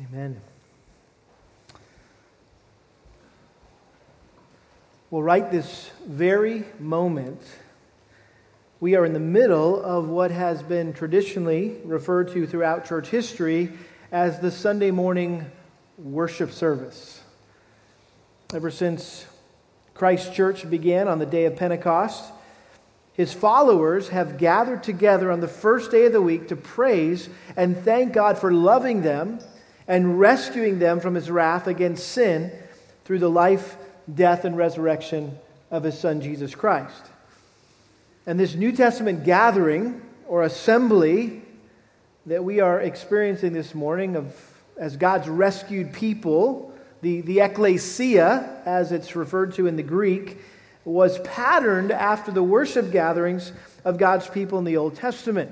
Amen. Well, right this very moment, we are in the middle of what has been traditionally referred to throughout church history as the Sunday morning worship service. Ever since Christ Church began on the day of Pentecost, his followers have gathered together on the first day of the week to praise and thank God for loving them and rescuing them from his wrath against sin through the life, death, and resurrection of his son Jesus Christ. And this New Testament gathering or assembly that we are experiencing this morning of as God's rescued people, the, the ecclesia, as it's referred to in the Greek, was patterned after the worship gatherings of God's people in the Old Testament.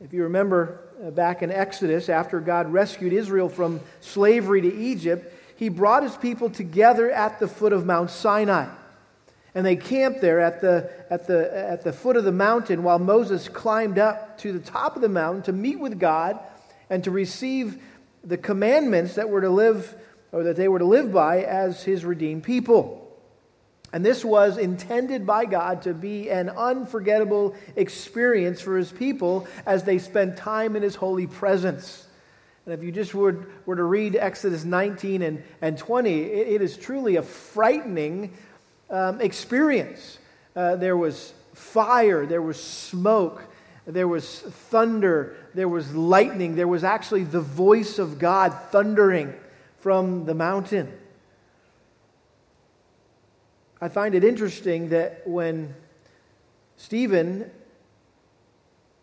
If you remember back in Exodus, after God rescued Israel from slavery to Egypt, he brought his people together at the foot of Mount Sinai. And they camped there at the, at, the, at the foot of the mountain while Moses climbed up to the top of the mountain to meet with God and to receive the commandments that were to live or that they were to live by as his redeemed people. And this was intended by God to be an unforgettable experience for his people as they spent time in his holy presence. And if you just were, were to read Exodus 19 and, and 20, it, it is truly a frightening um, experience. Uh, there was fire, there was smoke, there was thunder, there was lightning, there was actually the voice of God thundering from the mountain. I find it interesting that when Stephen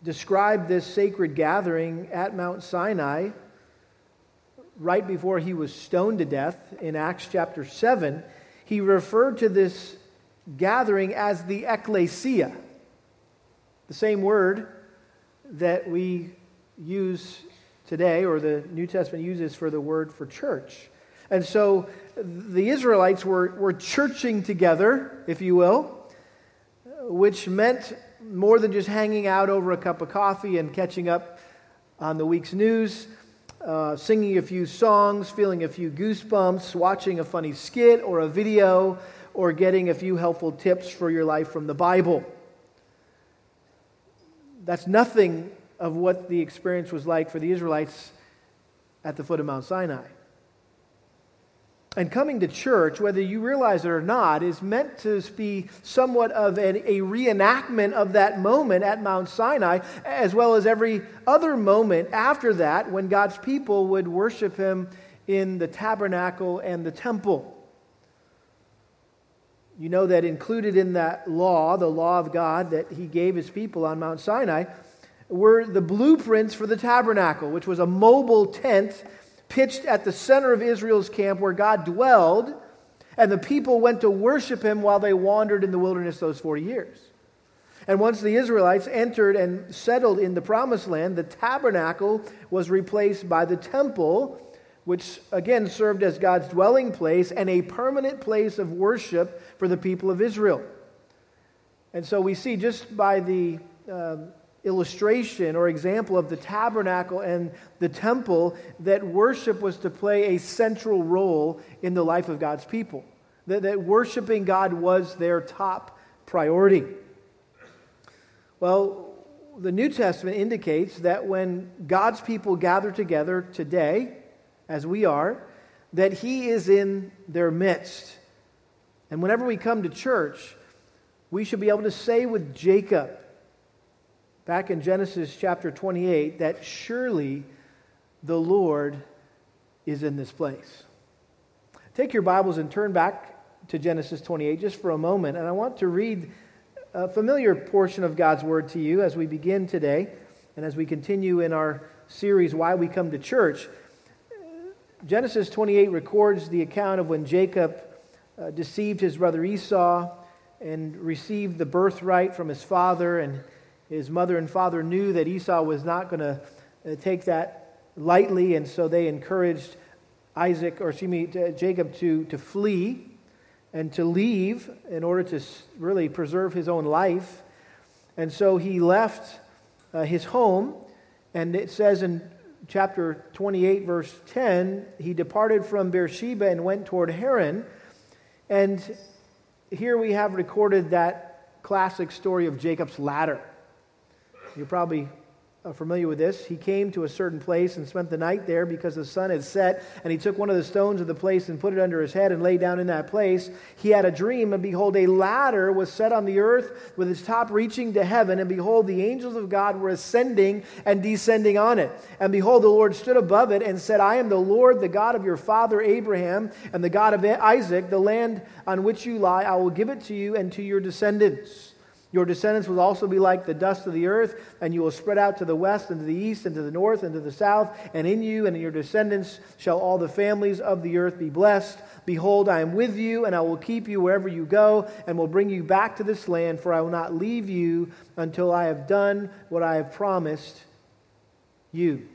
described this sacred gathering at Mount Sinai, right before he was stoned to death in Acts chapter 7, he referred to this gathering as the ecclesia, the same word that we use today, or the New Testament uses for the word for church. And so the Israelites were, were churching together, if you will, which meant more than just hanging out over a cup of coffee and catching up on the week's news, uh, singing a few songs, feeling a few goosebumps, watching a funny skit or a video, or getting a few helpful tips for your life from the Bible. That's nothing of what the experience was like for the Israelites at the foot of Mount Sinai. And coming to church, whether you realize it or not, is meant to be somewhat of an, a reenactment of that moment at Mount Sinai, as well as every other moment after that when God's people would worship Him in the tabernacle and the temple. You know that included in that law, the law of God that He gave His people on Mount Sinai, were the blueprints for the tabernacle, which was a mobile tent pitched at the center of Israel's camp where God dwelled, and the people went to worship him while they wandered in the wilderness those 40 years. And once the Israelites entered and settled in the promised land, the tabernacle was replaced by the temple, which again served as God's dwelling place and a permanent place of worship for the people of Israel. And so we see just by the um, illustration or example of the tabernacle and the temple that worship was to play a central role in the life of God's people. That, that worshiping God was their top priority. Well, the New Testament indicates that when God's people gather together today, as we are, that He is in their midst. And whenever we come to church, we should be able to say with Jacob, back in Genesis chapter 28 that surely the Lord is in this place. Take your Bibles and turn back to Genesis 28 just for a moment, and I want to read a familiar portion of God's Word to you as we begin today and as we continue in our series, Why We Come to Church. Genesis 28 records the account of when Jacob uh, deceived his brother Esau and received the birthright from his father and his mother and father knew that Esau was not going to uh, take that lightly, and so they encouraged Isaac, or excuse me, Jacob to, to flee and to leave in order to really preserve his own life. And so he left uh, his home, and it says in chapter 28, verse 10, he departed from Beersheba and went toward Haran. And here we have recorded that classic story of Jacob's ladder. You're probably uh, familiar with this. He came to a certain place and spent the night there because the sun had set, and he took one of the stones of the place and put it under his head and lay down in that place. He had a dream, and behold, a ladder was set on the earth with its top reaching to heaven, and behold, the angels of God were ascending and descending on it. And behold, the Lord stood above it and said, I am the Lord, the God of your father Abraham, and the God of Isaac, the land on which you lie, I will give it to you and to your descendants. Your descendants will also be like the dust of the earth, and you will spread out to the west and to the east and to the north and to the south. And in you and in your descendants shall all the families of the earth be blessed. Behold, I am with you, and I will keep you wherever you go, and will bring you back to this land, for I will not leave you until I have done what I have promised you.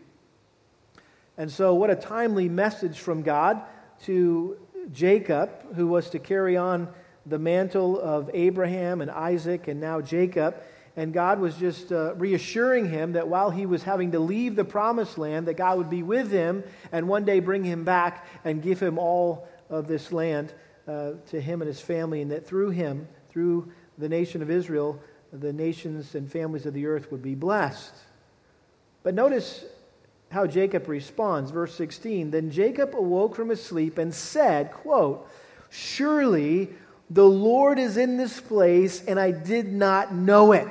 And so, what a timely message from God to Jacob, who was to carry on the mantle of Abraham and Isaac and now Jacob. And God was just uh, reassuring him that while he was having to leave the promised land, that God would be with him and one day bring him back and give him all of this land uh, to him and his family, and that through him, through the nation of Israel, the nations and families of the earth would be blessed. But notice how Jacob responds. Verse 16 Then Jacob awoke from his sleep and said, quote, Surely the Lord is in this place, and I did not know it.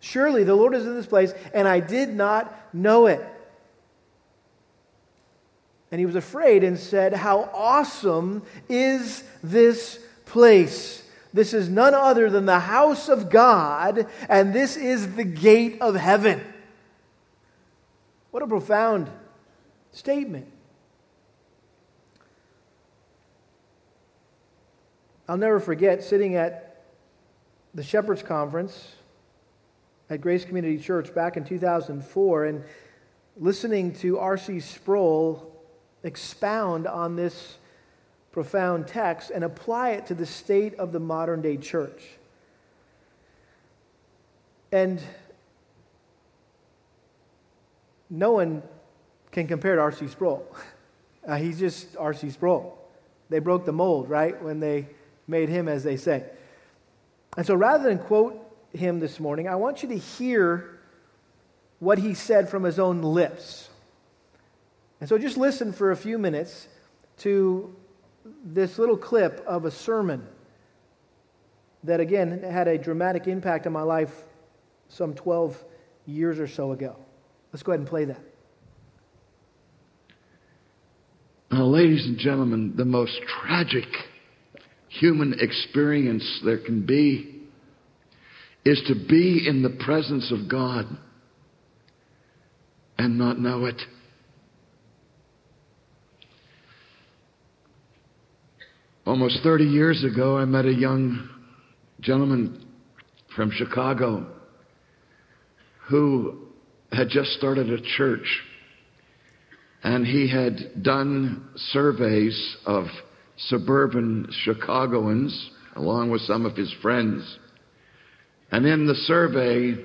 Surely the Lord is in this place, and I did not know it. And he was afraid and said, How awesome is this place! This is none other than the house of God, and this is the gate of heaven. What a profound statement. I'll never forget sitting at the Shepherds Conference at Grace Community Church back in 2004 and listening to R.C. Sproul expound on this profound text and apply it to the state of the modern day church. And no one can compare to R.C. Sproul. Uh, he's just R.C. Sproul. They broke the mold, right, when they made him, as they say. And so rather than quote him this morning, I want you to hear what he said from his own lips. And so just listen for a few minutes to this little clip of a sermon that, again, had a dramatic impact on my life some 12 years or so ago. Let's go ahead and play that. Now, ladies and gentlemen, the most tragic human experience there can be is to be in the presence of God and not know it. Almost 30 years ago, I met a young gentleman from Chicago who had just started a church and he had done surveys of suburban Chicagoans, along with some of his friends. And in the survey,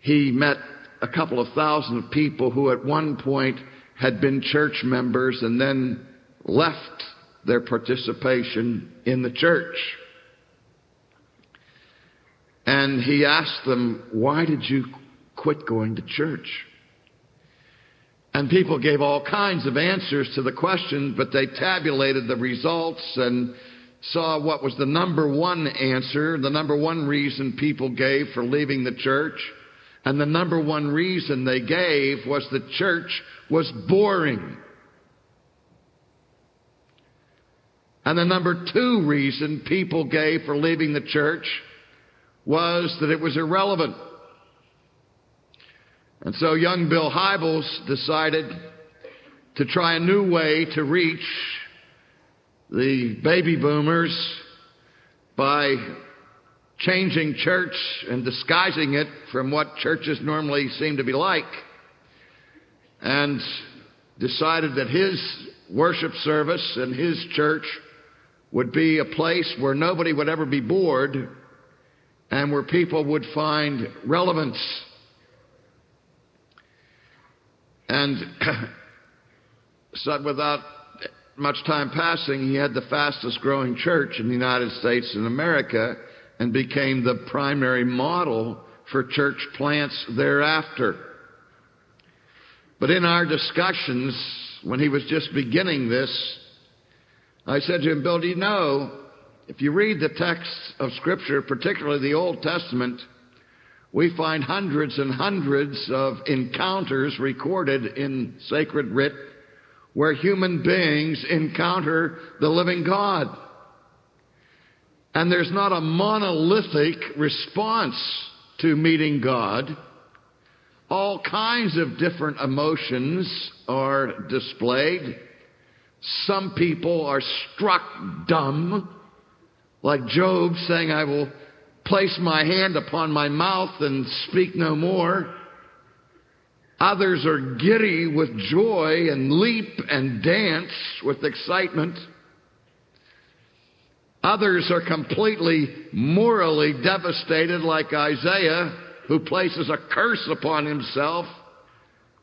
he met a couple of thousand people who at one point had been church members and then left their participation in the church. And he asked them, Why did you quit going to church? And people gave all kinds of answers to the question, but they tabulated the results and saw what was the number one answer, the number one reason people gave for leaving the church. And the number one reason they gave was the church was boring. And the number two reason people gave for leaving the church was that it was irrelevant. And so young Bill Hybels decided to try a new way to reach the baby boomers by changing church and disguising it from what churches normally seem to be like. And decided that his worship service and his church would be a place where nobody would ever be bored and where people would find relevance And so without much time passing, he had the fastest growing church in the United States and America and became the primary model for church plants thereafter. But in our discussions, when he was just beginning this, I said to him, Bill, do you know, if you read the texts of Scripture, particularly the Old Testament, we find hundreds and hundreds of encounters recorded in sacred writ where human beings encounter the living God. And there's not a monolithic response to meeting God. All kinds of different emotions are displayed. Some people are struck dumb, like Job saying, I will place my hand upon my mouth and speak no more. Others are giddy with joy and leap and dance with excitement. Others are completely morally devastated, like Isaiah, who places a curse upon himself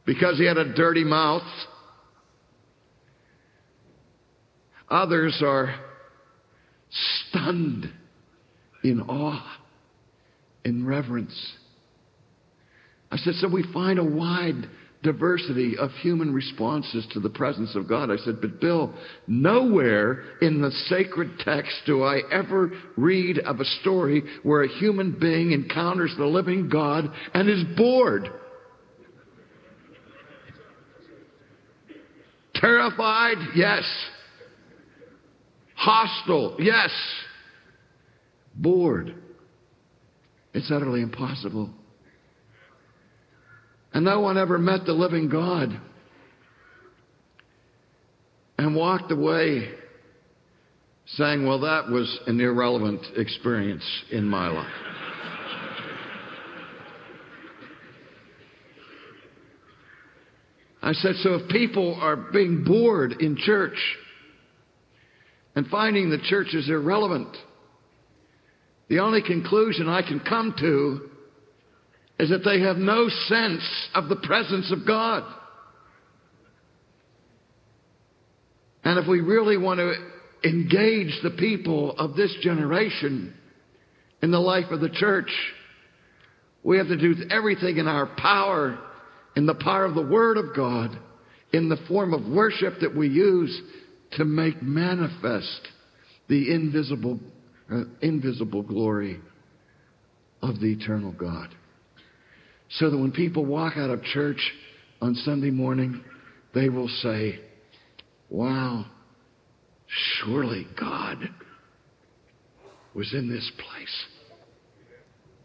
because he had a dirty mouth. Others are stunned in awe, in reverence. I said, so we find a wide diversity of human responses to the presence of God. I said, but Bill, nowhere in the sacred text do I ever read of a story where a human being encounters the living God and is bored. Terrified? Yes. Hostile? Yes. Bored? It's utterly impossible. And no one ever met the living God and walked away saying, Well, that was an irrelevant experience in my life. I said, So if people are being bored in church and finding the church is irrelevant, the only conclusion I can come to is that they have no sense of the presence of God. And if we really want to engage the people of this generation in the life of the church, we have to do everything in our power, in the power of the Word of God, in the form of worship that we use to make manifest the invisible, uh, invisible glory of the eternal God so that when people walk out of church on Sunday morning, they will say, Wow, surely God was in this place.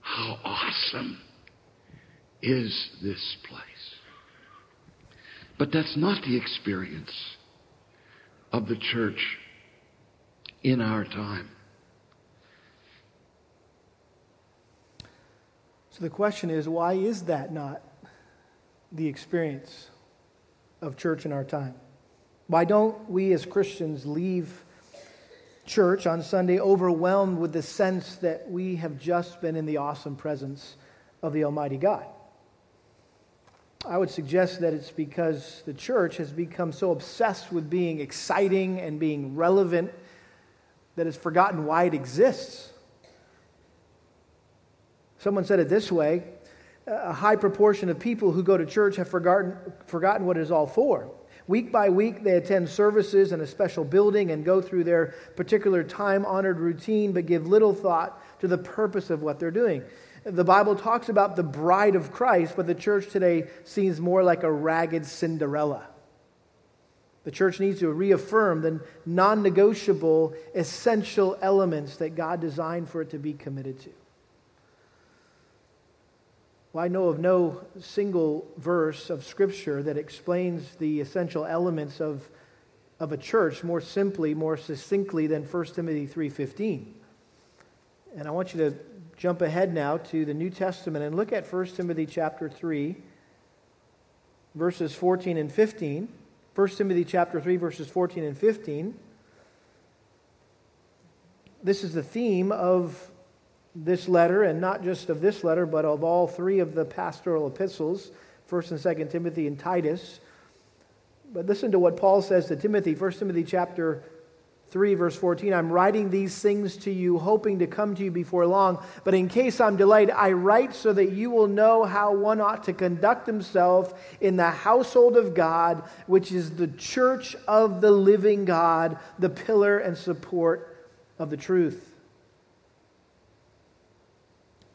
How awesome is this place? But that's not the experience of the church in our time. So the question is why is that not the experience of church in our time? Why don't we as Christians leave church on Sunday overwhelmed with the sense that we have just been in the awesome presence of the Almighty God? I would suggest that it's because the church has become so obsessed with being exciting and being relevant that it's forgotten why it exists. Someone said it this way a high proportion of people who go to church have forgotten, forgotten what it is all for. Week by week, they attend services in a special building and go through their particular time honored routine, but give little thought to the purpose of what they're doing. The Bible talks about the bride of Christ, but the church today seems more like a ragged Cinderella. The church needs to reaffirm the non negotiable, essential elements that God designed for it to be committed to. Well, I know of no single verse of Scripture that explains the essential elements of, of a church more simply, more succinctly than 1 Timothy 3.15. And I want you to jump ahead now to the New Testament and look at 1 Timothy chapter 3, verses 14 and 15. 1 Timothy chapter 3, verses 14 and 15. This is the theme of this letter, and not just of this letter, but of all three of the pastoral epistles 1st and 2nd Timothy and Titus. But listen to what Paul says to Timothy, 1 Timothy chapter 3, verse 14, I'm writing these things to you, hoping to come to you before long. But in case I'm delayed, I write so that you will know how one ought to conduct himself in the household of God, which is the church of the living God, the pillar and support of the truth.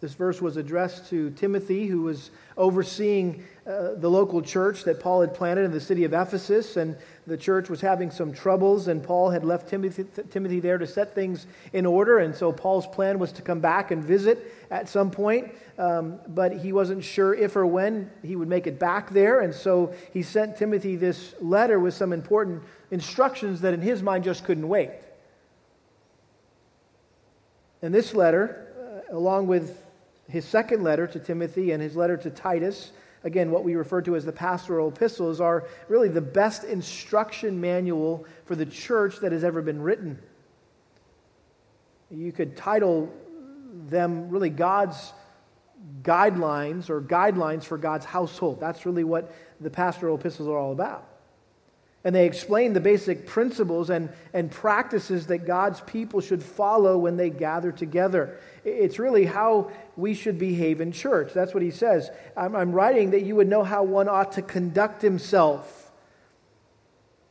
This verse was addressed to Timothy, who was overseeing uh, the local church that Paul had planted in the city of Ephesus, and the church was having some troubles, and Paul had left Timothy, Timothy there to set things in order. And so Paul's plan was to come back and visit at some point, um, but he wasn't sure if or when he would make it back there. And so he sent Timothy this letter with some important instructions that in his mind just couldn't wait. And this letter, uh, along with his second letter to Timothy and his letter to Titus, again, what we refer to as the pastoral epistles, are really the best instruction manual for the church that has ever been written. You could title them really God's guidelines or guidelines for God's household. That's really what the pastoral epistles are all about. And they explain the basic principles and, and practices that God's people should follow when they gather together. It's really how we should behave in church. That's what he says. I'm, I'm writing that you would know how one ought to conduct himself,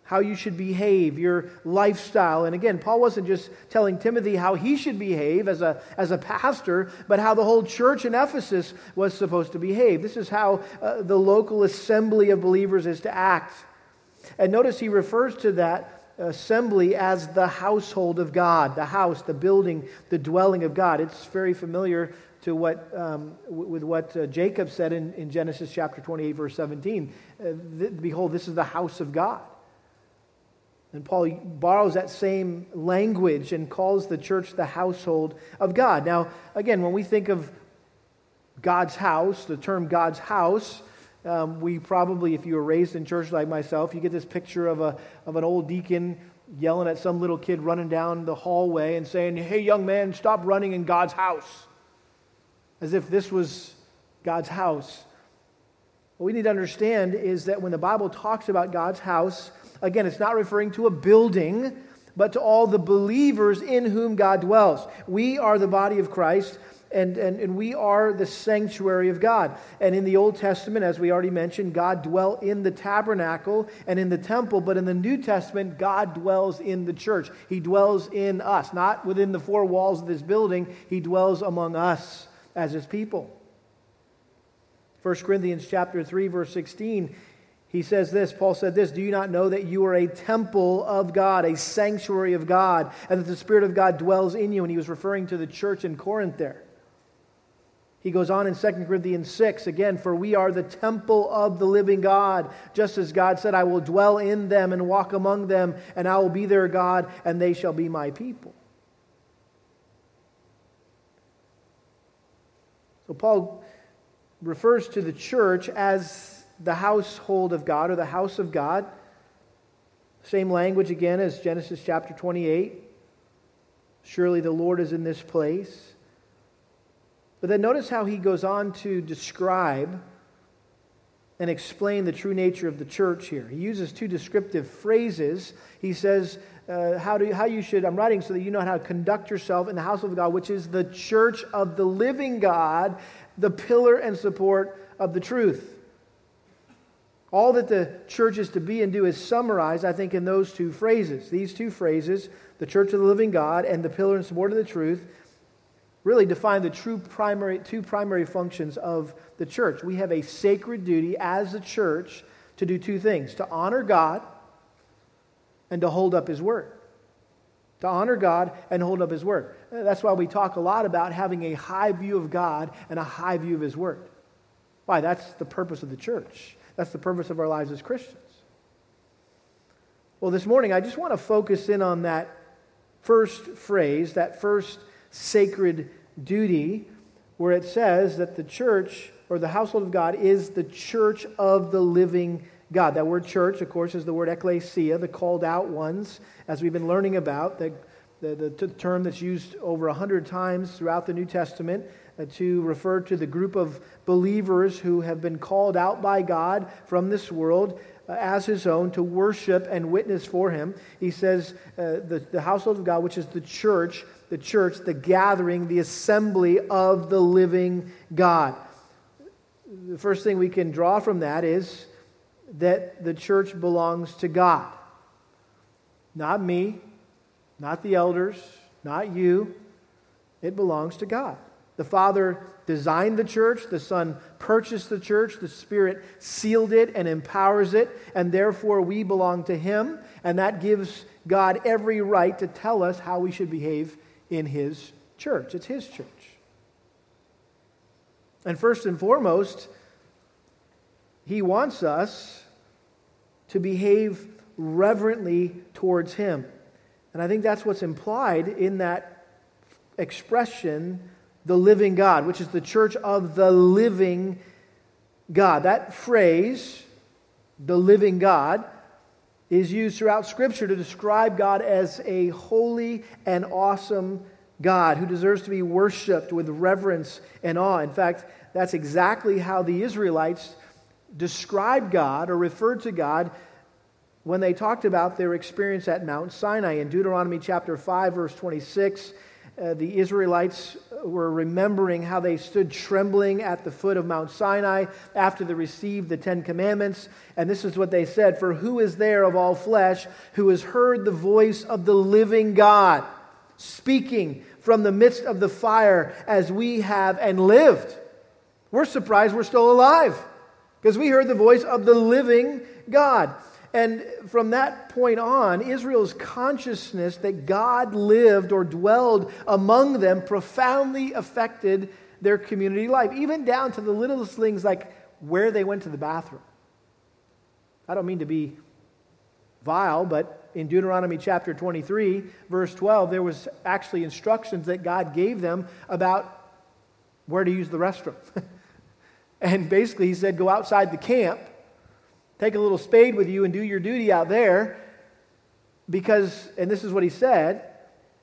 how you should behave, your lifestyle. And again, Paul wasn't just telling Timothy how he should behave as a, as a pastor, but how the whole church in Ephesus was supposed to behave. This is how uh, the local assembly of believers is to act. And notice he refers to that assembly as the household of God, the house, the building, the dwelling of God. It's very familiar to what, um, with what uh, Jacob said in, in Genesis chapter 28, verse 17. Uh, th- Behold, this is the house of God. And Paul borrows that same language and calls the church the household of God. Now, again, when we think of God's house, the term God's house, um, we probably, if you were raised in church like myself, you get this picture of, a, of an old deacon yelling at some little kid running down the hallway and saying, Hey, young man, stop running in God's house. As if this was God's house. What we need to understand is that when the Bible talks about God's house, again, it's not referring to a building, but to all the believers in whom God dwells. We are the body of Christ and, and, and we are the sanctuary of God. And in the Old Testament, as we already mentioned, God dwelt in the tabernacle and in the temple. But in the New Testament, God dwells in the church. He dwells in us, not within the four walls of this building. He dwells among us as his people. 1 Corinthians chapter 3, verse 16, he says this, Paul said this, Do you not know that you are a temple of God, a sanctuary of God, and that the Spirit of God dwells in you? And he was referring to the church in Corinth there. He goes on in 2 Corinthians 6 again, for we are the temple of the living God. Just as God said, I will dwell in them and walk among them, and I will be their God, and they shall be my people. So Paul refers to the church as the household of God or the house of God. Same language again as Genesis chapter 28. Surely the Lord is in this place. But then notice how he goes on to describe and explain the true nature of the church here. He uses two descriptive phrases. He says, uh, how, do, how you should, I'm writing so that you know how to conduct yourself in the house of God, which is the church of the living God, the pillar and support of the truth. All that the church is to be and do is summarized, I think, in those two phrases. These two phrases, the church of the living God and the pillar and support of the truth, really define the true primary, two primary functions of the church. We have a sacred duty as a church to do two things to honor God and to hold up His word. To honor God and hold up His word. That's why we talk a lot about having a high view of God and a high view of His word. Why? That's the purpose of the church, that's the purpose of our lives as Christians. Well, this morning, I just want to focus in on that first phrase, that first sacred duty where it says that the church or the household of God is the church of the living God. That word church, of course, is the word ecclesia, the called out ones, as we've been learning about, the, the, the term that's used over a hundred times throughout the New Testament. uh, to refer to the group of believers who have been called out by God from this world as his own to worship and witness for him. He says, uh, the, the household of God, which is the church, the church, the gathering, the assembly of the living God. The first thing we can draw from that is that the church belongs to God. Not me, not the elders, not you. It belongs to God. The Father designed the church, the Son purchased the church, the Spirit sealed it and empowers it, and therefore we belong to Him, and that gives God every right to tell us how we should behave in His church. It's His church. And first and foremost, He wants us to behave reverently towards Him. And I think that's what's implied in that expression, the living God, which is the church of the living God. That phrase, the living God, is used throughout Scripture to describe God as a holy and awesome God who deserves to be worshiped with reverence and awe. In fact, that's exactly how the Israelites described God or referred to God when they talked about their experience at Mount Sinai. In Deuteronomy chapter 5, verse 26, uh, the Israelites were remembering how they stood trembling at the foot of Mount Sinai after they received the Ten Commandments. And this is what they said For who is there of all flesh who has heard the voice of the living God speaking from the midst of the fire as we have and lived? We're surprised we're still alive because we heard the voice of the living God. And from that point on, Israel's consciousness that God lived or dwelled among them profoundly affected their community life, even down to the littlest things like where they went to the bathroom. I don't mean to be vile, but in Deuteronomy chapter 23, verse 12, there was actually instructions that God gave them about where to use the restroom. and basically, he said, go outside the camp Take a little spade with you and do your duty out there because, and this is what he said,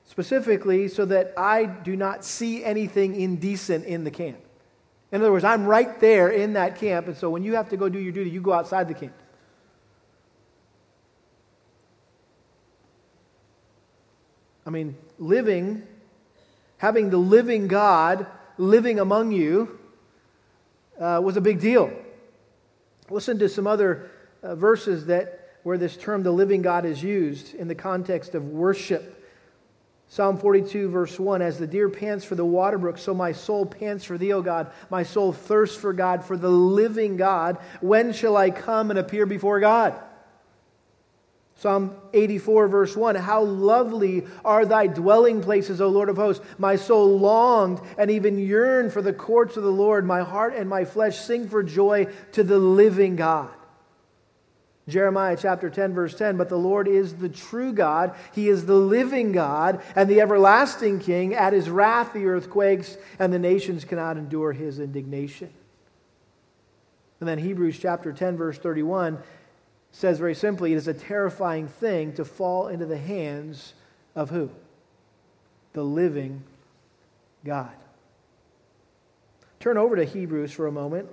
specifically, so that I do not see anything indecent in the camp. In other words, I'm right there in that camp, and so when you have to go do your duty, you go outside the camp. I mean, living, having the living God living among you uh, was a big deal. Listen to some other uh, verses that where this term the living God is used in the context of worship. Psalm 42, verse 1 As the deer pants for the water brook, so my soul pants for thee, O God. My soul thirsts for God, for the living God. When shall I come and appear before God? Psalm 84, verse 1 How lovely are thy dwelling places, O Lord of hosts! My soul longed and even yearned for the courts of the Lord. My heart and my flesh sing for joy to the living God. Jeremiah chapter 10, verse 10 But the Lord is the true God, He is the living God, and the everlasting King. At His wrath the earth quakes, and the nations cannot endure His indignation. And then Hebrews chapter 10, verse 31 says very simply, it is a terrifying thing to fall into the hands of who? The living God. Turn over to Hebrews for a moment.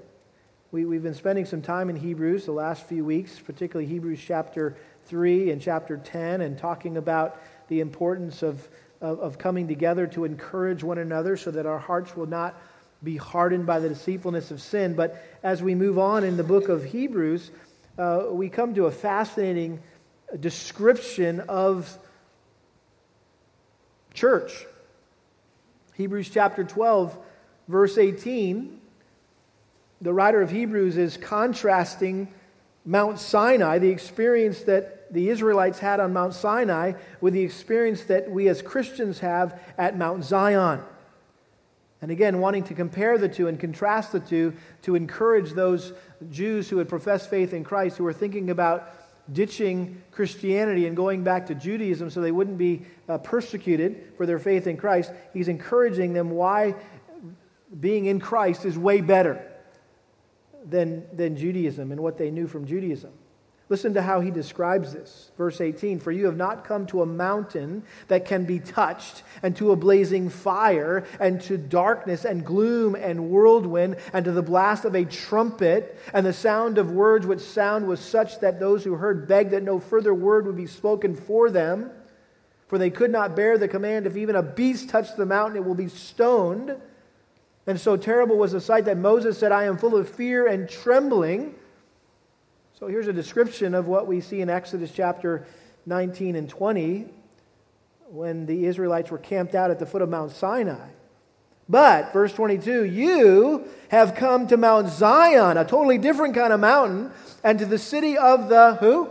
We, we've been spending some time in Hebrews the last few weeks, particularly Hebrews chapter 3 and chapter 10, and talking about the importance of, of, of coming together to encourage one another so that our hearts will not be hardened by the deceitfulness of sin. But as we move on in the book of Hebrews, uh, we come to a fascinating description of church. Hebrews chapter 12, verse 18, the writer of Hebrews is contrasting Mount Sinai, the experience that the Israelites had on Mount Sinai, with the experience that we as Christians have at Mount Zion. And again, wanting to compare the two and contrast the two to encourage those Jews who had professed faith in Christ, who were thinking about ditching Christianity and going back to Judaism so they wouldn't be uh, persecuted for their faith in Christ. He's encouraging them why being in Christ is way better than, than Judaism and what they knew from Judaism. Listen to how he describes this. Verse 18 For you have not come to a mountain that can be touched, and to a blazing fire, and to darkness and gloom and whirlwind, and to the blast of a trumpet, and the sound of words which sound was such that those who heard begged that no further word would be spoken for them. For they could not bear the command if even a beast touched the mountain, it will be stoned. And so terrible was the sight that Moses said, I am full of fear and trembling. So here's a description of what we see in Exodus chapter 19 and 20 when the Israelites were camped out at the foot of Mount Sinai. But, verse 22, you have come to Mount Zion, a totally different kind of mountain, and to the city of the who?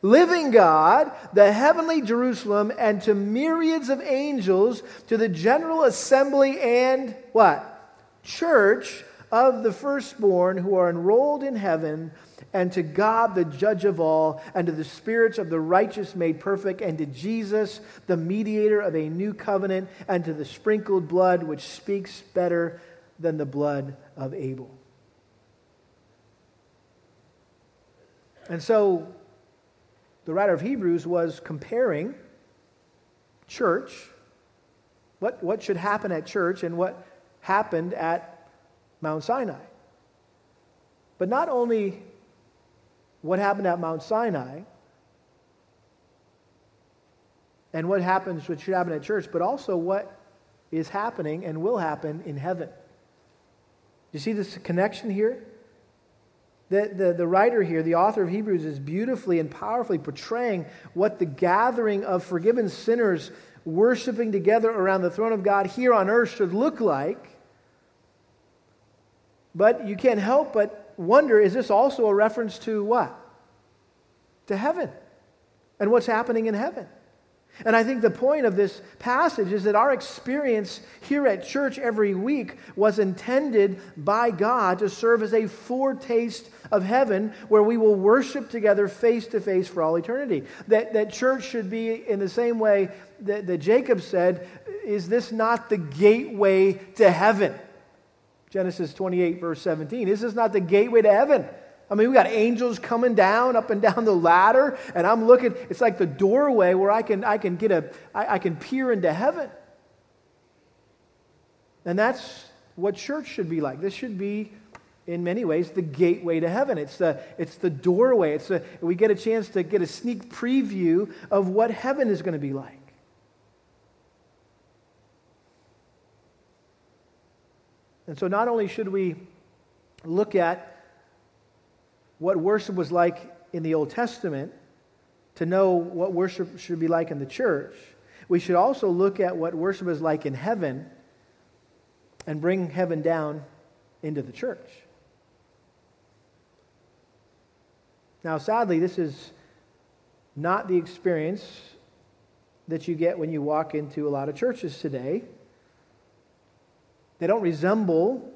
Living God, the heavenly Jerusalem, and to myriads of angels, to the general assembly and what? Church of the firstborn who are enrolled in heaven and to God, the judge of all, and to the spirits of the righteous made perfect, and to Jesus, the mediator of a new covenant, and to the sprinkled blood which speaks better than the blood of Abel. And so the writer of Hebrews was comparing church, what, what should happen at church, and what happened at Mount Sinai. But not only what happened at Mount Sinai and what happens, what should happen at church, but also what is happening and will happen in heaven. You see this connection here? The, the, the writer here, the author of Hebrews, is beautifully and powerfully portraying what the gathering of forgiven sinners worshiping together around the throne of God here on earth should look like. But you can't help but wonder is this also a reference to what? To heaven and what's happening in heaven. And I think the point of this passage is that our experience here at church every week was intended by God to serve as a foretaste of heaven where we will worship together face to face for all eternity. That, that church should be in the same way that, that Jacob said, Is this not the gateway to heaven? Genesis 28, verse 17. This is not the gateway to heaven. I mean, we got angels coming down, up and down the ladder, and I'm looking, it's like the doorway where I can, I can get a, I, I can peer into heaven. And that's what church should be like. This should be, in many ways, the gateway to heaven. It's the, it's the doorway. It's the, we get a chance to get a sneak preview of what heaven is going to be like. And so, not only should we look at what worship was like in the Old Testament to know what worship should be like in the church, we should also look at what worship is like in heaven and bring heaven down into the church. Now, sadly, this is not the experience that you get when you walk into a lot of churches today. They don't resemble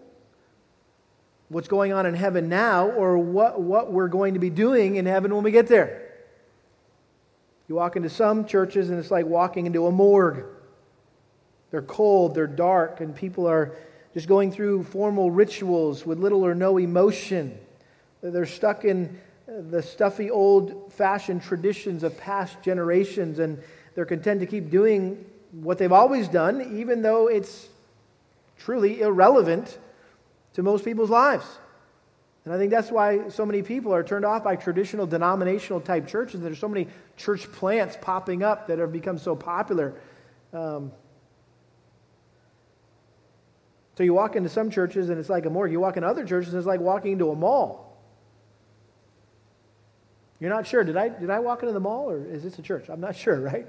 what's going on in heaven now or what, what we're going to be doing in heaven when we get there. You walk into some churches and it's like walking into a morgue. They're cold, they're dark, and people are just going through formal rituals with little or no emotion. They're stuck in the stuffy old fashioned traditions of past generations, and they're content to keep doing what they've always done, even though it's truly irrelevant to most people's lives. And I think that's why so many people are turned off by traditional denominational type churches. There's so many church plants popping up that have become so popular. Um, so you walk into some churches and it's like a morgue. You walk in other churches and it's like walking into a mall. You're not sure. Did I, did I walk into the mall or is this a church? I'm not sure, right?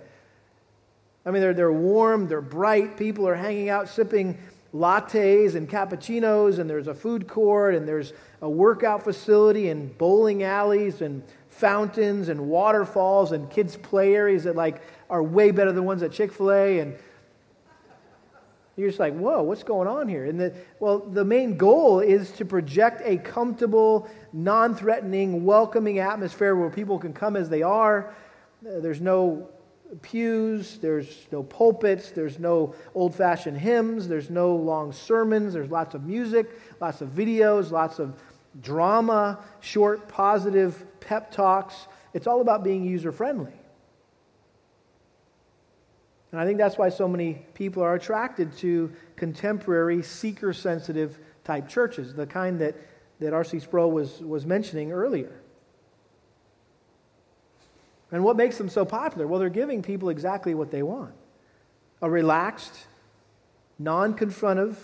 I mean, they're, they're warm, they're bright. People are hanging out sipping lattes and cappuccinos, and there's a food court, and there's a workout facility, and bowling alleys, and fountains, and waterfalls, and kids' play areas that like are way better than ones at Chick Fil A, and you're just like, whoa, what's going on here? And the, well, the main goal is to project a comfortable, non threatening, welcoming atmosphere where people can come as they are. Uh, there's no pews, there's no pulpits, there's no old fashioned hymns, there's no long sermons, there's lots of music, lots of videos, lots of drama, short, positive pep talks. It's all about being user friendly. And I think that's why so many people are attracted to contemporary, seeker sensitive type churches, the kind that, that R.C. Sproul was, was mentioning earlier. And what makes them so popular? Well, they're giving people exactly what they want a relaxed, non confrontive,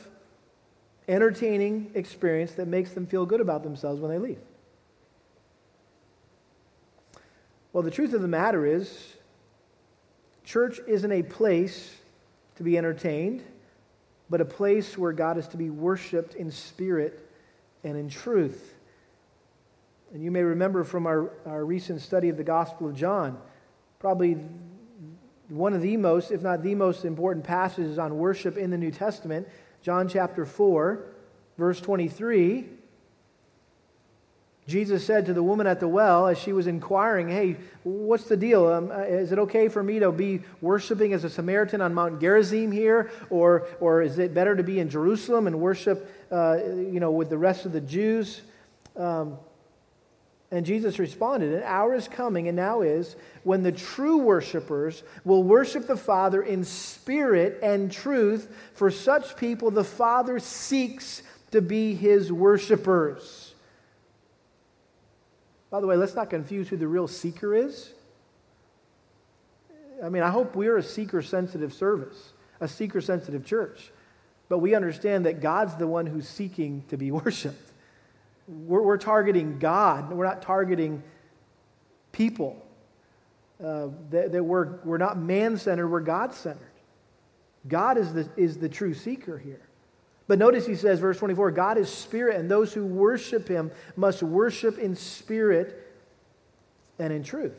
entertaining experience that makes them feel good about themselves when they leave. Well, the truth of the matter is, church isn't a place to be entertained, but a place where God is to be worshiped in spirit and in truth. And you may remember from our, our recent study of the Gospel of John, probably one of the most, if not the most important passages on worship in the New Testament, John chapter 4, verse 23. Jesus said to the woman at the well as she was inquiring, Hey, what's the deal? Um, uh, is it okay for me to be worshiping as a Samaritan on Mount Gerizim here? Or, or is it better to be in Jerusalem and worship uh, you know, with the rest of the Jews? Um, and Jesus responded, An hour is coming, and now is, when the true worshipers will worship the Father in spirit and truth. For such people, the Father seeks to be his worshipers. By the way, let's not confuse who the real seeker is. I mean, I hope we're a seeker sensitive service, a seeker sensitive church. But we understand that God's the one who's seeking to be worshiped. We're, we're targeting God, we're not targeting people. Uh, that, that we're, we're not man centered, we're God centered. God is the, is the true seeker here. But notice he says, verse 24, God is spirit, and those who worship him must worship in spirit and in truth.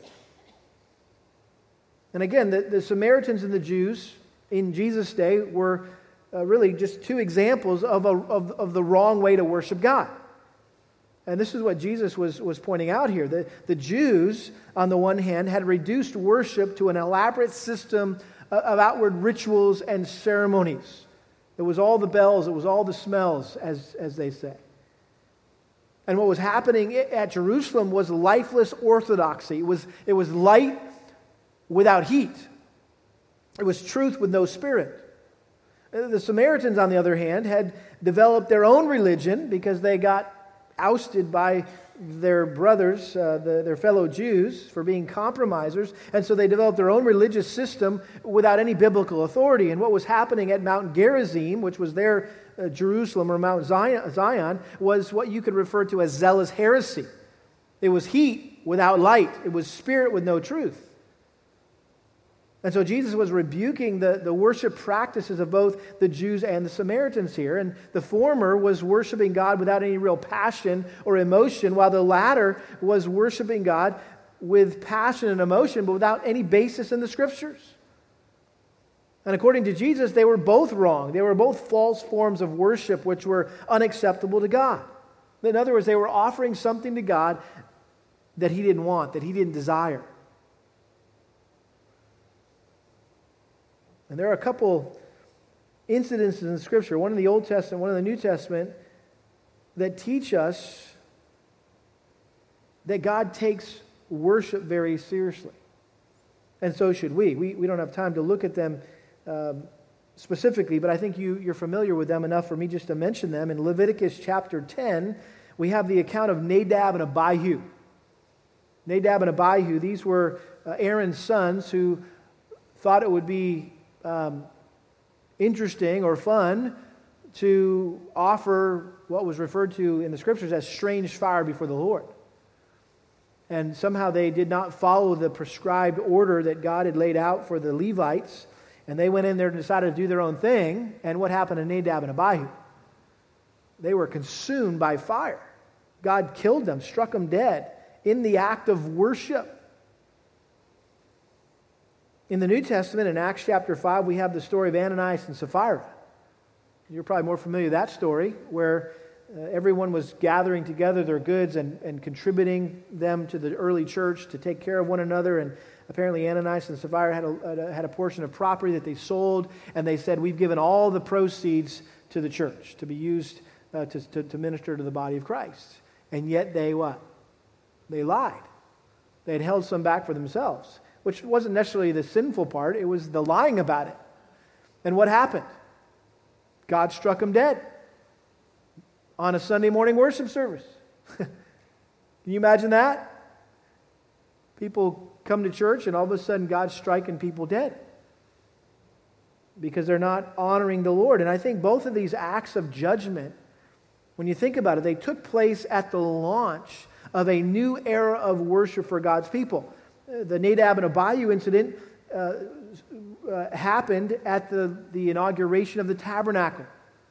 And again, the, the Samaritans and the Jews in Jesus' day were uh, really just two examples of, a, of, of the wrong way to worship God. And this is what Jesus was, was pointing out here. The, the Jews, on the one hand, had reduced worship to an elaborate system of, outward rituals and ceremonies. It was all the bells, it was all the smells, as, as they say. And what was happening at Jerusalem was lifeless orthodoxy. It was, it was light without heat, it was truth with no spirit. The Samaritans, on the other hand, had developed their own religion because they got ousted by their brothers, uh, the, their fellow Jews, for being compromisers. And so they developed their own religious system without any biblical authority. And what was happening at Mount Gerizim, which was their uh, Jerusalem or Mount Zion, Zion, was what you could refer to as zealous heresy. It was heat without light, it was spirit with no truth. And so Jesus was rebuking the, the worship practices of both the Jews and the Samaritans here. And the former was worshiping God without any real passion or emotion, while the latter was worshiping God with passion and emotion, but without any basis in the scriptures. And according to Jesus, they were both wrong. They were both false forms of worship which were unacceptable to God. In other words, they were offering something to God that He didn't want, that He didn't desire. And there are a couple incidences in scripture, one in the Old Testament, one in the New Testament, that teach us that God takes worship very seriously. And so should we. We, we don't have time to look at them um, specifically, but I think you, you're familiar with them enough for me just to mention them. In Leviticus chapter 10, we have the account of Nadab and Abihu. Nadab and Abihu, these were uh, Aaron's sons who thought it would be um, interesting or fun to offer what was referred to in the scriptures as strange fire before the Lord. And somehow they did not follow the prescribed order that God had laid out for the Levites. And they went in there and decided to do their own thing. And what happened to Nadab and Abihu? They were consumed by fire. God killed them, struck them dead in the act of worship. In the New Testament, in Acts chapter 5, we have the story of Ananias and Sapphira. You're probably more familiar with that story, where uh, everyone was gathering together their goods and, and contributing them to the early church to take care of one another. And apparently, Ananias and Sapphira had a, had a portion of property that they sold, and they said, We've given all the proceeds to the church to be used uh, to, to, to minister to the body of Christ. And yet they what? They lied. They had held some back for themselves, which wasn't necessarily the sinful part, it was the lying about it. And what happened? God struck him dead on a Sunday morning worship service. Can you imagine that? People come to church and all of a sudden God's striking people dead because they're not honoring the Lord. And I think both of these acts of judgment, when you think about it, they took place at the launch of a new era of worship for God's people. The Nadab and Abihu incident uh, uh, happened at the, the inauguration of the tabernacle,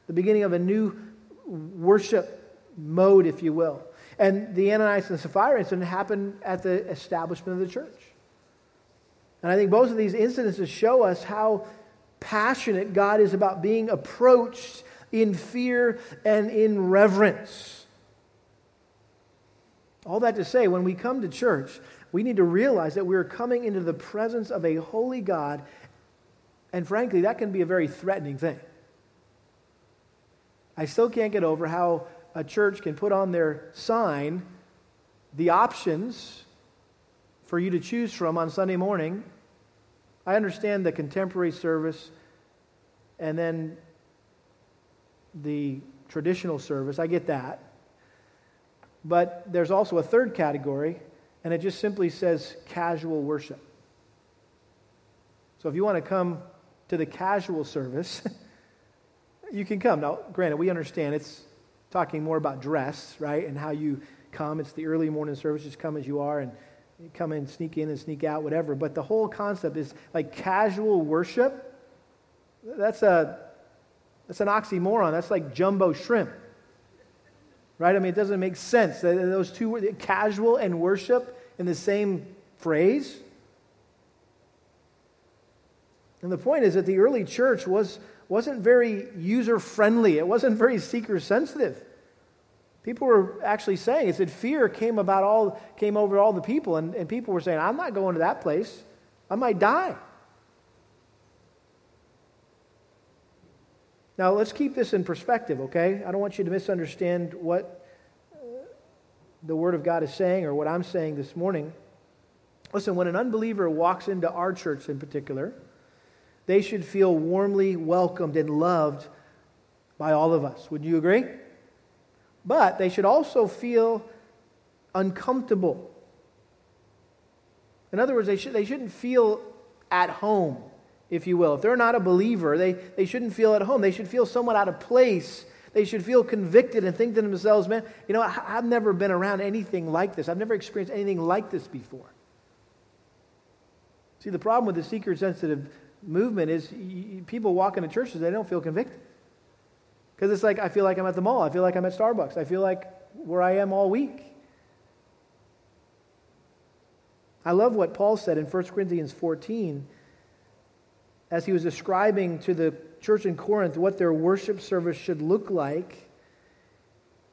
the beginning of a new worship mode, if you will. And the Ananias and Sapphira incident happened at the establishment of the church. And I think both of these incidences show us how passionate God is about being approached in fear and in reverence. All that to say, when we come to church, we need to realize that we're coming into the presence of a holy God, and frankly, that can be a very threatening thing. I still can't get over how a church can put on their sign the options for you to choose from on Sunday morning. I understand the contemporary service and then the traditional service. I get that. But there's also a third category, and it just simply says casual worship. So if you want to come to the casual service, you can come. Now, granted, we understand it's talking more about dress, right? And how you come. It's the early morning service, just come as you are and come in, sneak in and sneak out, whatever. But the whole concept is like casual worship. That's a that's an oxymoron. That's like jumbo shrimp. Right? I mean, it doesn't make sense. Those two words, casual and worship in the same phrase. And the point is that the early church was wasn't very user friendly, it wasn't very seeker sensitive. People were actually saying it said fear came about all came over all the people, and, and people were saying, I'm not going to that place. I might die. Now let's keep this in perspective, okay? I don't want you to misunderstand what uh, the Word of God is saying or what I'm saying this morning. Listen, when an unbeliever walks into our church in particular, they should feel warmly welcomed and loved by all of us. Would you agree? But they should also feel uncomfortable. In other words, they, should, they shouldn't feel at home, if you will. If they're not a believer, they, they shouldn't feel at home. They should feel somewhat out of place. They should feel convicted and think to themselves, man, you know, I've never been around anything like this. I've never experienced anything like this before. See, the problem with the seeker sensitive movement is people walk into churches, they don't feel convicted. Because it's like, I feel like I'm at the mall. I feel like I'm at Starbucks. I feel like where I am all week. I love what Paul said in 1 Corinthians 14 as he was describing to the church in Corinth what their worship service should look like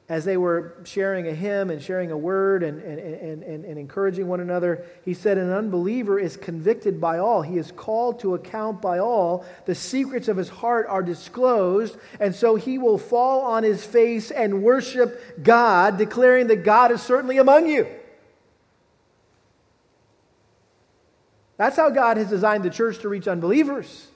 as they were sharing a hymn and sharing a word and, and, and, and, and encouraging one another, he said, An unbeliever is convicted by all. He is called to account by all. The secrets of his heart are disclosed, and so he will fall on his face and worship God, declaring that God is certainly among you. That's how God has designed the church to reach unbelievers.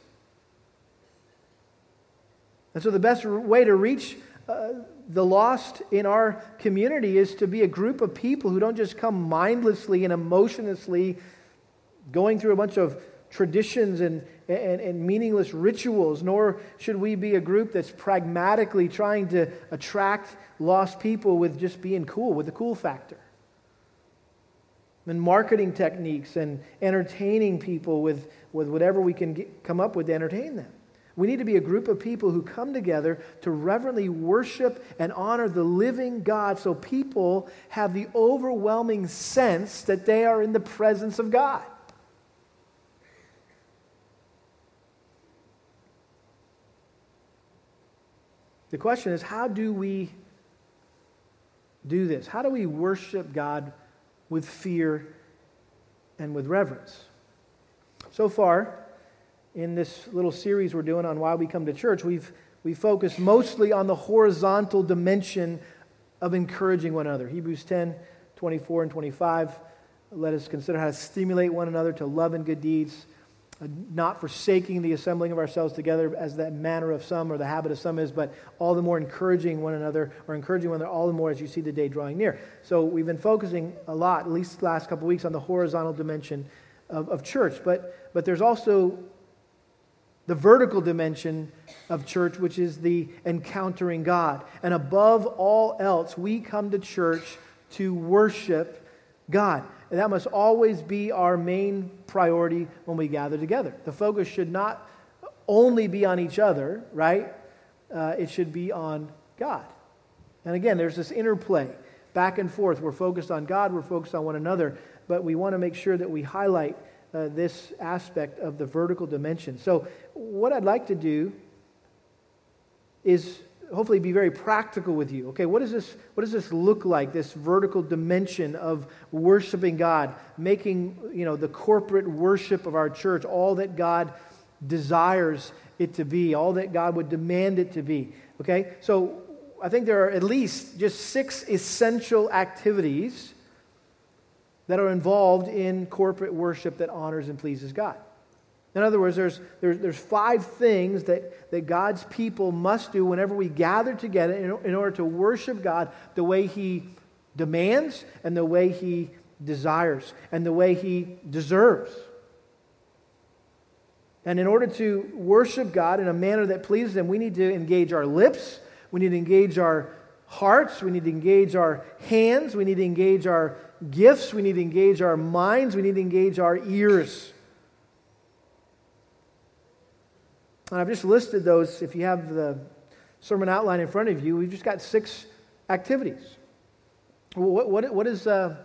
And so, the best way to reach uh, the lost in our community is to be a group of people who don't just come mindlessly and emotionlessly going through a bunch of traditions and, and, and, meaningless rituals, nor should we be a group that's pragmatically trying to attract lost people with just being cool, with the cool factor. And marketing techniques and entertaining people with, with whatever we can get, come up with to entertain them. We need to be a group of people who come together to reverently worship and honor the living God so people have the overwhelming sense that they are in the presence of God. The question is how do we do this? How do we worship God with fear and with reverence? So far, in this little series we're doing on why we come to church, we've, we focused mostly on the horizontal dimension of encouraging one another. Hebrews 10 24 and 25. Let us consider how to stimulate one another to love and good deeds, Uh, not forsaking the assembling of ourselves together as that manner of some or the habit of some is, but all the more encouraging one another or encouraging one another all the more as you see the day drawing near. So we've been focusing a lot, at least last couple weeks, on the horizontal dimension of, of church. But, but there's also the vertical dimension of church, which is the encountering God. And above all else, we come to church to worship God. And that must always be our main priority when we gather together. The focus should not only be on each other, right? Uh, it should be on God. And again, there's this interplay back and forth. We're focused on God, we're focused on one another, but we want to make sure that we highlight uh, this aspect of the vertical dimension. So, what I'd like to do is hopefully be very practical with you. Okay, what does this what does this look like? This vertical dimension of worshiping God, making you know the corporate worship of our church all that God desires it to be, all that God would demand it to be. Okay, so I think there are at least just six essential activities that are involved in corporate worship that honors and pleases God. In other words, there's, there's, there's five things that, that God's people must do whenever we gather together in, in order to worship God the way He demands and the way He desires and the way He deserves. And in order to worship God in a manner that pleases Him, we need to engage our lips, we need to engage our hearts, we need to engage our hands, we need to engage our gifts, we need to engage our minds, we need to engage our ears. And I've just listed those. If you have the sermon outline in front of you, we've just got six activities. What, what, what, is, uh,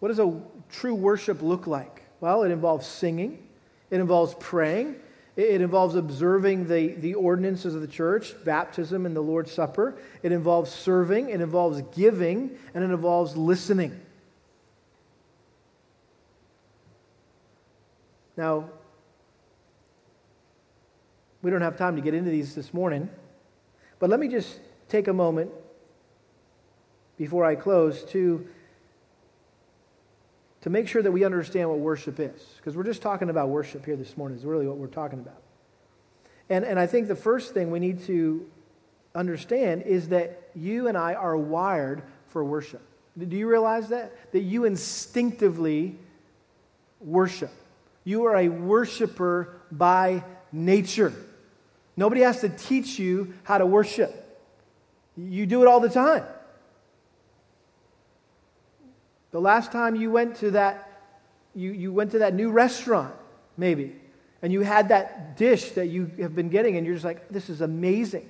what does a true worship look like? Well, it involves singing, it involves praying, it involves observing the, the ordinances of the church, baptism and the Lord's Supper. It involves serving, it involves giving, and it involves listening. Now, we don't have time to get into these this morning, but let me just take a moment before I close to, to make sure that we understand what worship is. Because we're just talking about worship here this morning, is really what we're talking about. And, and I think the first thing we need to understand is that you and I are wired for worship. Do you realize that? That you instinctively worship. You are a worshiper by nature. Nobody has to teach you how to worship. You do it all the time. The last time you went to that you, you went to that new restaurant, maybe, and you had that dish that you have been getting, and you're just like, this is amazing.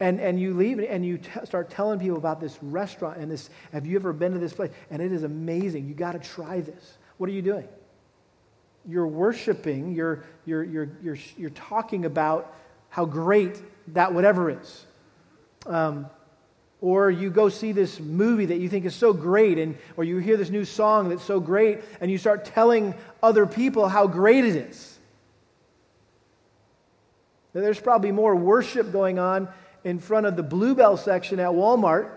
And, and you leave and you t- start telling people about this restaurant and this, have you ever been to this place? And it is amazing. You got to try this. What are you doing? you're worshiping, you're, you're, you're, you're, you're talking about how great that whatever is. Um, or you go see this movie that you think is so great, and, or you hear this new song that's so great, and you start telling other people how great it is. Now, there's probably more worship going on in front of the Blue Bell section at Walmart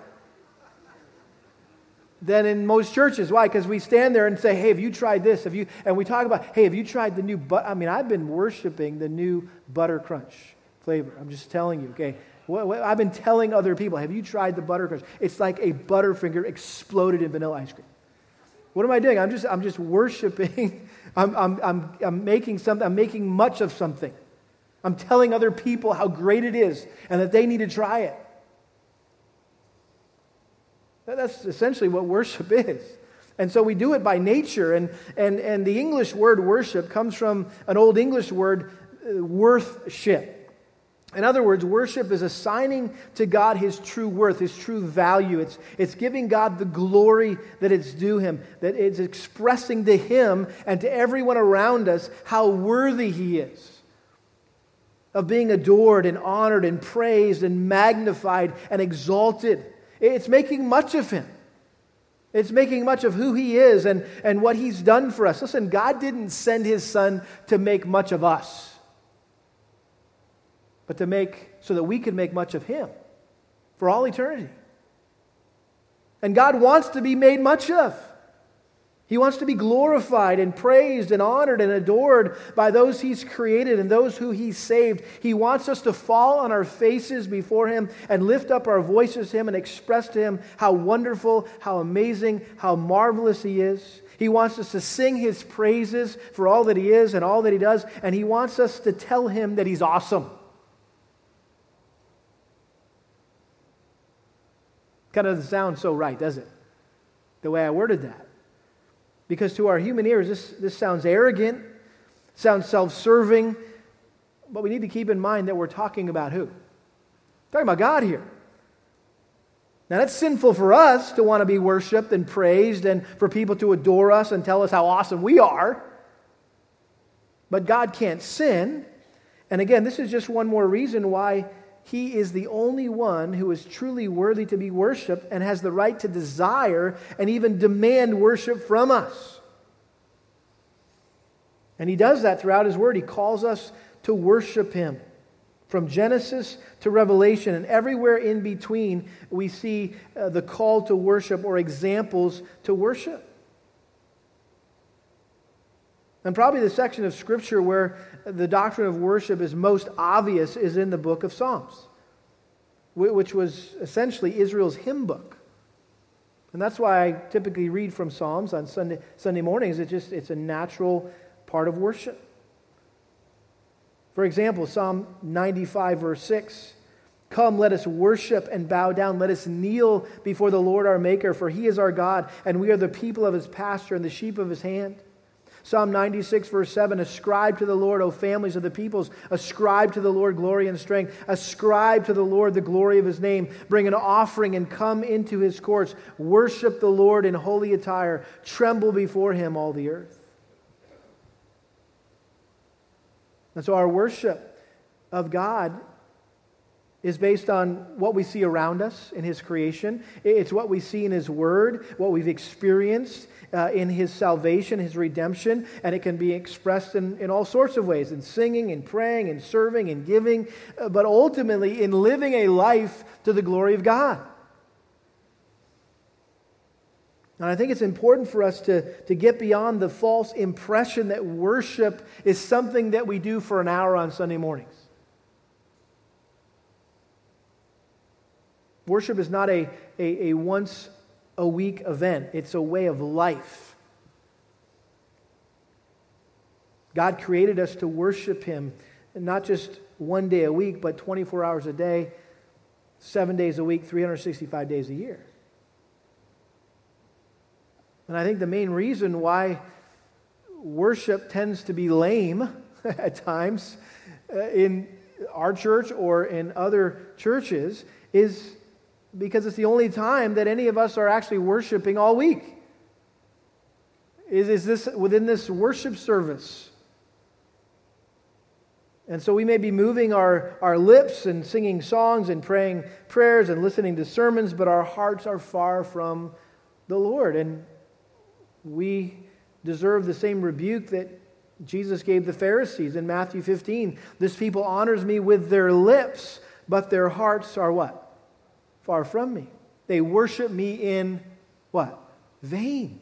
than in most churches. Why? Because we stand there and say, "Hey, have you tried this? Have you?" And we talk about, "Hey, have you tried the new?" But I mean, I've been worshiping the new butter crunch flavor. I'm just telling you, okay. I've been telling other people, "Have you tried the butter crunch?" It's like a Butterfinger exploded in vanilla ice cream. What am I doing? I'm just, I'm just worshiping. I'm, I'm, I'm, I'm making something. I'm making much of something. I'm telling other people how great it is and that they need to try it. That's essentially what worship is. And so we do it by nature. And, and, and the English word worship comes from an Old English word, uh, worthship. In other words, worship is assigning to God his true worth, his true value. It's, it's giving God the glory that it's due him, that it's expressing to him and to everyone around us how worthy he is of being adored and honored and praised and magnified and exalted. It's making much of him. It's making much of who he is and, and what he's done for us. Listen, God didn't send his son to make much of us, but to make so that we could make much of him for all eternity. And God wants to be made much of. He wants to be glorified and praised and honored and adored by those He's created and those who He's saved. He wants us to fall on our faces before Him and lift up our voices to Him and express to Him how wonderful, how amazing, how marvelous He is. He wants us to sing His praises for all that He is and all that He does, and He wants us to tell Him that He's awesome. Kind of doesn't sound so right, does it? The way I worded that. Because to our human ears, this, this sounds arrogant, sounds self serving, but we need to keep in mind that we're talking about who? We're talking about God here. Now, that's sinful for us to want to be worshiped and praised and for people to adore us and tell us how awesome we are. But God can't sin. And again, this is just one more reason why he is the only one who is truly worthy to be worshiped and has the right to desire and even demand worship from us. And he does that throughout his word. He calls us to worship him. From Genesis to Revelation and everywhere in between, we see uh, the call to worship or examples to worship. And probably the section of Scripture where the doctrine of worship is most obvious is in the book of Psalms, which was essentially Israel's hymn book. And that's why I typically read from Psalms on Sunday, Sunday mornings. It's just it's a natural part of worship. For example, Psalm 95, verse 6. Come, let us worship and bow down. Let us kneel before the Lord our Maker, for he is our God, and we are the people of his pasture and the sheep of his hand. Psalm 96, verse 7 Ascribe to the Lord, O families of the peoples. Ascribe to the Lord glory and strength. Ascribe to the Lord the glory of his name. Bring an offering and come into his courts. Worship the Lord in holy attire. Tremble before him, all the earth. And so our worship of God is based on what we see around us in His creation. It's what we see in His Word, what we've experienced uh, in His salvation, His redemption, and it can be expressed in, in all sorts of ways in singing, in praying, in serving, in giving, uh, but ultimately in living a life to the glory of God. And I think it's important for us to, to get beyond the false impression that worship is something that we do for an hour on Sunday mornings. Worship is not a, a, a once a week event, it's a way of life. God created us to worship Him, not just one day a week, but 24 hours a day, seven days a week, 365 days a year. And I think the main reason why worship tends to be lame at times uh, in our church or in other churches is because it's the only time that any of us are actually worshiping all week. Is, is this within this worship service? And so we may be moving our, our lips and singing songs and praying prayers and listening to sermons, but our hearts are far from the Lord. And we deserve the same rebuke that Jesus gave the Pharisees in Matthew 15. This people honors me with their lips, but their hearts are what? Far from me. They worship me in what? Vain.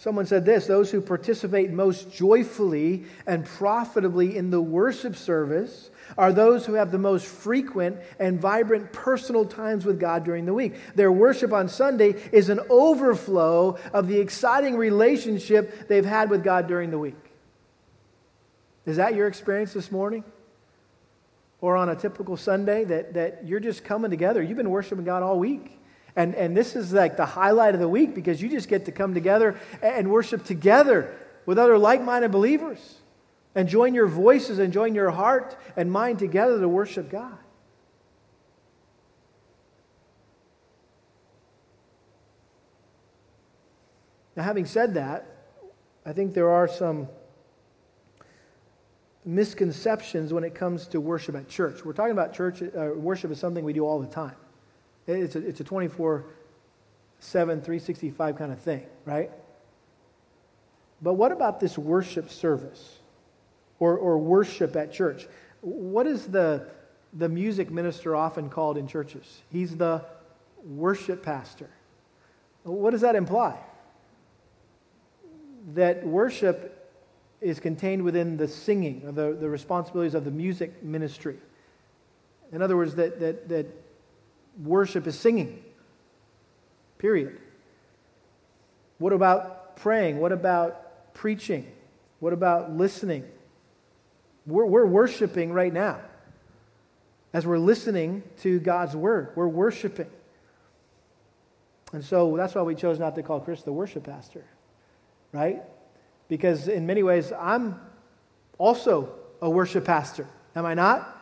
Someone said this those who participate most joyfully and profitably in the worship service are those who have the most frequent and vibrant personal times with God during the week. Their worship on Sunday is an overflow of the exciting relationship they've had with God during the week. Is that your experience this morning? Or on a typical Sunday that, that you're just coming together. You've been worshiping God all week. And, and this is like the highlight of the week because you just get to come together and worship together with other like minded believers and join your voices and join your heart and mind together to worship God. Now, having said that, I think there are some misconceptions when it comes to worship at church. We're talking about church, uh, worship is something we do all the time. It's a, it's a 24 7, 365 kind of thing, right? But what about this worship service or, or worship at church? What is the, the music minister often called in churches. He's the worship pastor. What does that imply? That worship is contained within the singing, or the, the responsibilities of the music ministry. In other words, that, that, that worship is singing, period. What about praying? What about preaching? What about listening? We're, we're worshiping right now. As we're listening to God's word, we're worshiping. And so that's why we chose not to call Chris the worship pastor, right? Because in many ways, I'm also a worship pastor, am I not?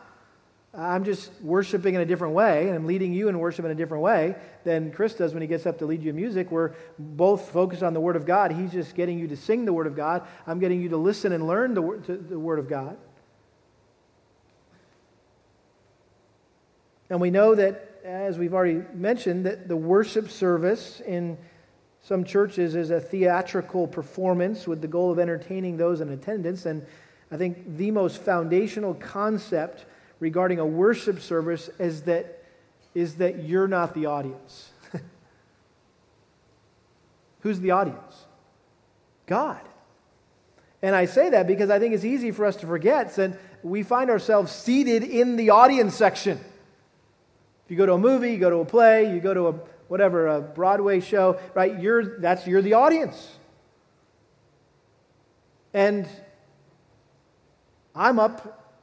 I'm just worshiping in a different way, and I'm leading you in worship in a different way than Chris does when he gets up to lead you in music. We're both focused on the Word of God. He's just getting you to sing the Word of God. I'm getting you to listen and learn the, the Word of God. And we know that, as we've already mentioned, that the worship service in some churches is a theatrical performance with the goal of entertaining those in attendance. And I think the most foundational concept regarding a worship service is that, is that you're not the audience. Who's the audience? God. And I say that because I think it's easy for us to forget that we find ourselves seated in the audience section. If you go to a movie, you go to a play, you go to a whatever, a Broadway show, right? You're that's you're the audience. And I'm up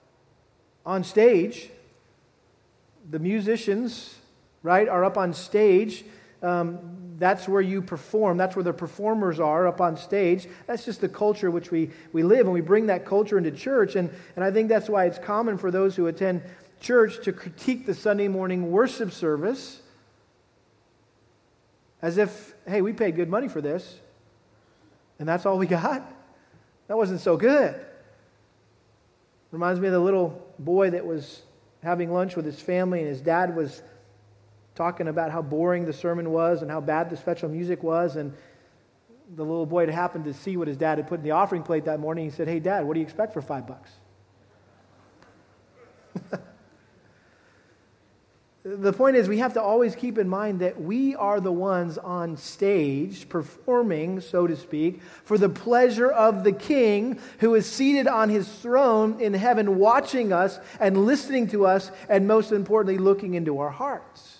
on stage. The musicians, right, are up on stage. Um, that's where you perform. That's where the performers are up on stage. That's just the culture which we, we live, and we bring that culture into church. And, and I think that's why it's common for those who attend church to critique the Sunday morning worship service as if, hey, we paid good money for this, and that's all we got? That wasn't so good. Reminds me of the little boy that was having lunch with his family, and his dad was talking about how boring the sermon was and how bad the special music was. And the little boy had happened to see what his dad had put in the offering plate that morning. He said, Hey, dad, what do you expect for five bucks? The point is, we have to always keep in mind that we are the ones on stage performing, so to speak, for the pleasure of the King who is seated on his throne in heaven, watching us and listening to us, and most importantly, looking into our hearts.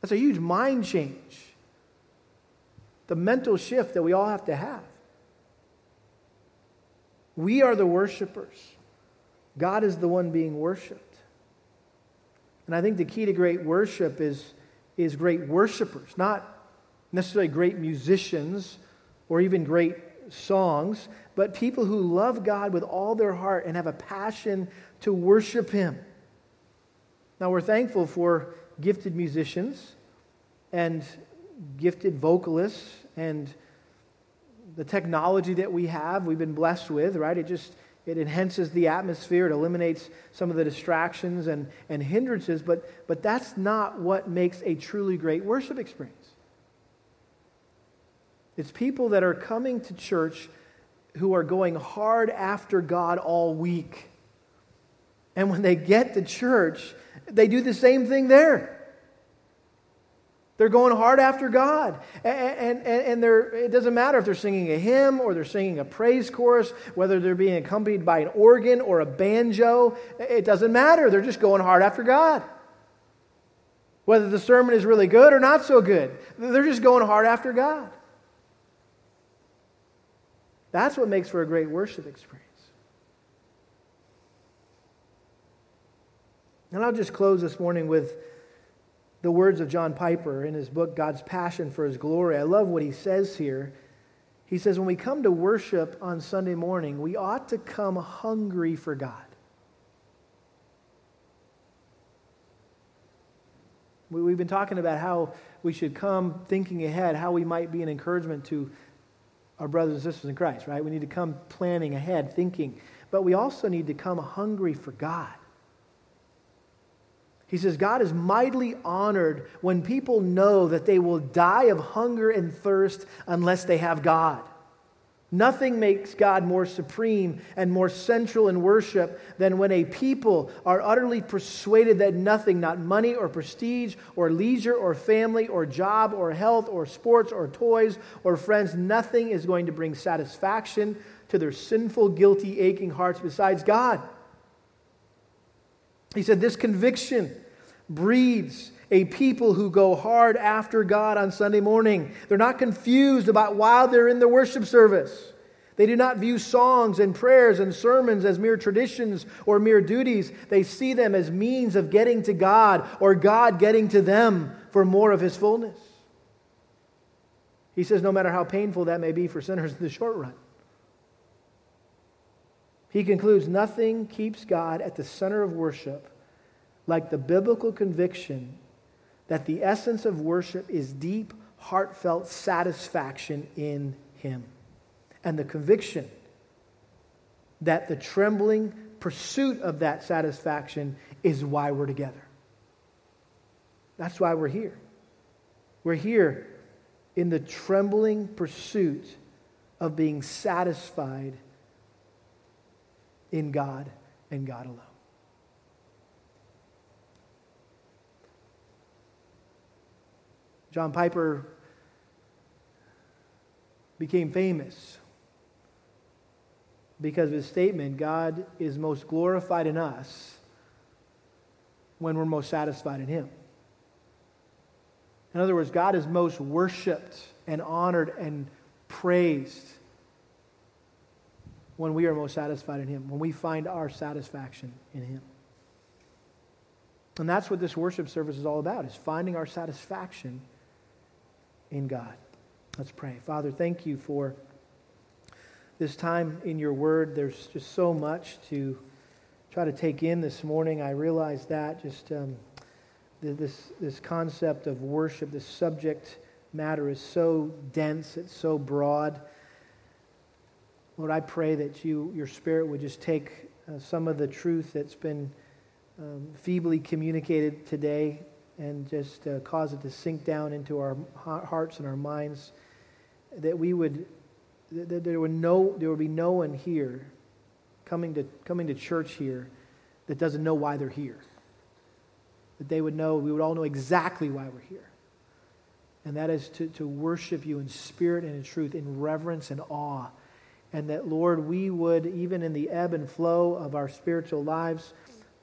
That's a huge mind change. The mental shift that we all have to have. We are the worshipers, God is the one being worshiped. And I think the key to great worship is, is great worshipers, not necessarily great musicians or even great songs, but people who love God with all their heart and have a passion to worship Him. Now, we're thankful for gifted musicians and gifted vocalists and the technology that we have, we've been blessed with, right? It just it enhances the atmosphere, it eliminates some of the distractions and, and hindrances, but, but that's not what makes a truly great worship experience. It's people that are coming to church who are going hard after God all week. And when they get to church, they do the same thing there. They're going hard after God. And, and, and they're, it doesn't matter if they're singing a hymn or they're singing a praise chorus, whether they're being accompanied by an organ or a banjo. It doesn't matter. They're just going hard after God. Whether the sermon is really good or not so good, they're just going hard after God. That's what makes for a great worship experience. And I'll just close this morning with the words of John Piper in his book, God's Passion for His Glory. I love what he says here. He says, When we come to worship on Sunday morning, we ought to come hungry for God. We've been talking about how we should come thinking ahead, how we might be an encouragement to our brothers and sisters in Christ, right? We need to come planning ahead, thinking. But we also need to come hungry for God. He says, God is mightily honored when people know that they will die of hunger and thirst unless they have God. Nothing makes God more supreme and more central in worship than when a people are utterly persuaded that nothing, not money or prestige or leisure or family or job or health or sports or toys or friends, nothing is going to bring satisfaction to their sinful, guilty, aching hearts besides God. He said, This conviction breeds a people who go hard after God on Sunday morning. They're not confused about why they're in the worship service. They do not view songs and prayers and sermons as mere traditions or mere duties. They see them as means of getting to God or God getting to them for more of His fullness. He says, no matter how painful that may be for sinners in the short run. He concludes, nothing keeps God at the center of worship like the biblical conviction that the essence of worship is deep, heartfelt satisfaction in Him. And the conviction that the trembling pursuit of that satisfaction is why we're together. That's why we're here. We're here in the trembling pursuit of being satisfied in God and God alone. John Piper became famous because of his statement God is most glorified in us when we're most satisfied in Him. In other words, God is most worshiped and honored and praised when we are most satisfied in Him, when we find our satisfaction in Him. And that's what this worship service is all about, is finding our satisfaction in God. Let's pray. Father, thank you for this time in your word. There's just so much to try to take in this morning. I realize that just um, this, this concept of worship, this subject matter is so dense, it's so broad. Lord, I pray that you, your Spirit would just take uh, some of the truth that's been um, feebly communicated today and just uh, cause it to sink down into our hearts and our minds, that we would, that there would, no, there would be no one here coming to, coming to church here that doesn't know why they're here. That they would know, we would all know exactly why we're here. And that is to, to worship you in spirit and in truth, in reverence and awe. And that, Lord, we would, even in the ebb and flow of our spiritual lives,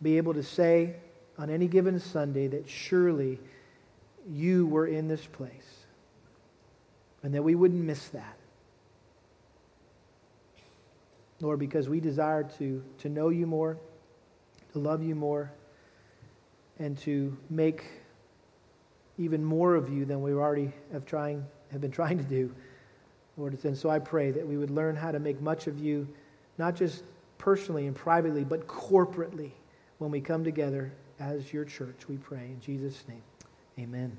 be able to say, on any given Sunday that surely you were in this place and that we wouldn't miss that. Lord, because we desire to, to know you more, to love you more, and to make even more of you than we already have, trying, have been trying to do. Lord, and so I pray that we would learn how to make much of you, not just personally and privately, but corporately when we come together as your church, we pray. In Jesus' name, amen.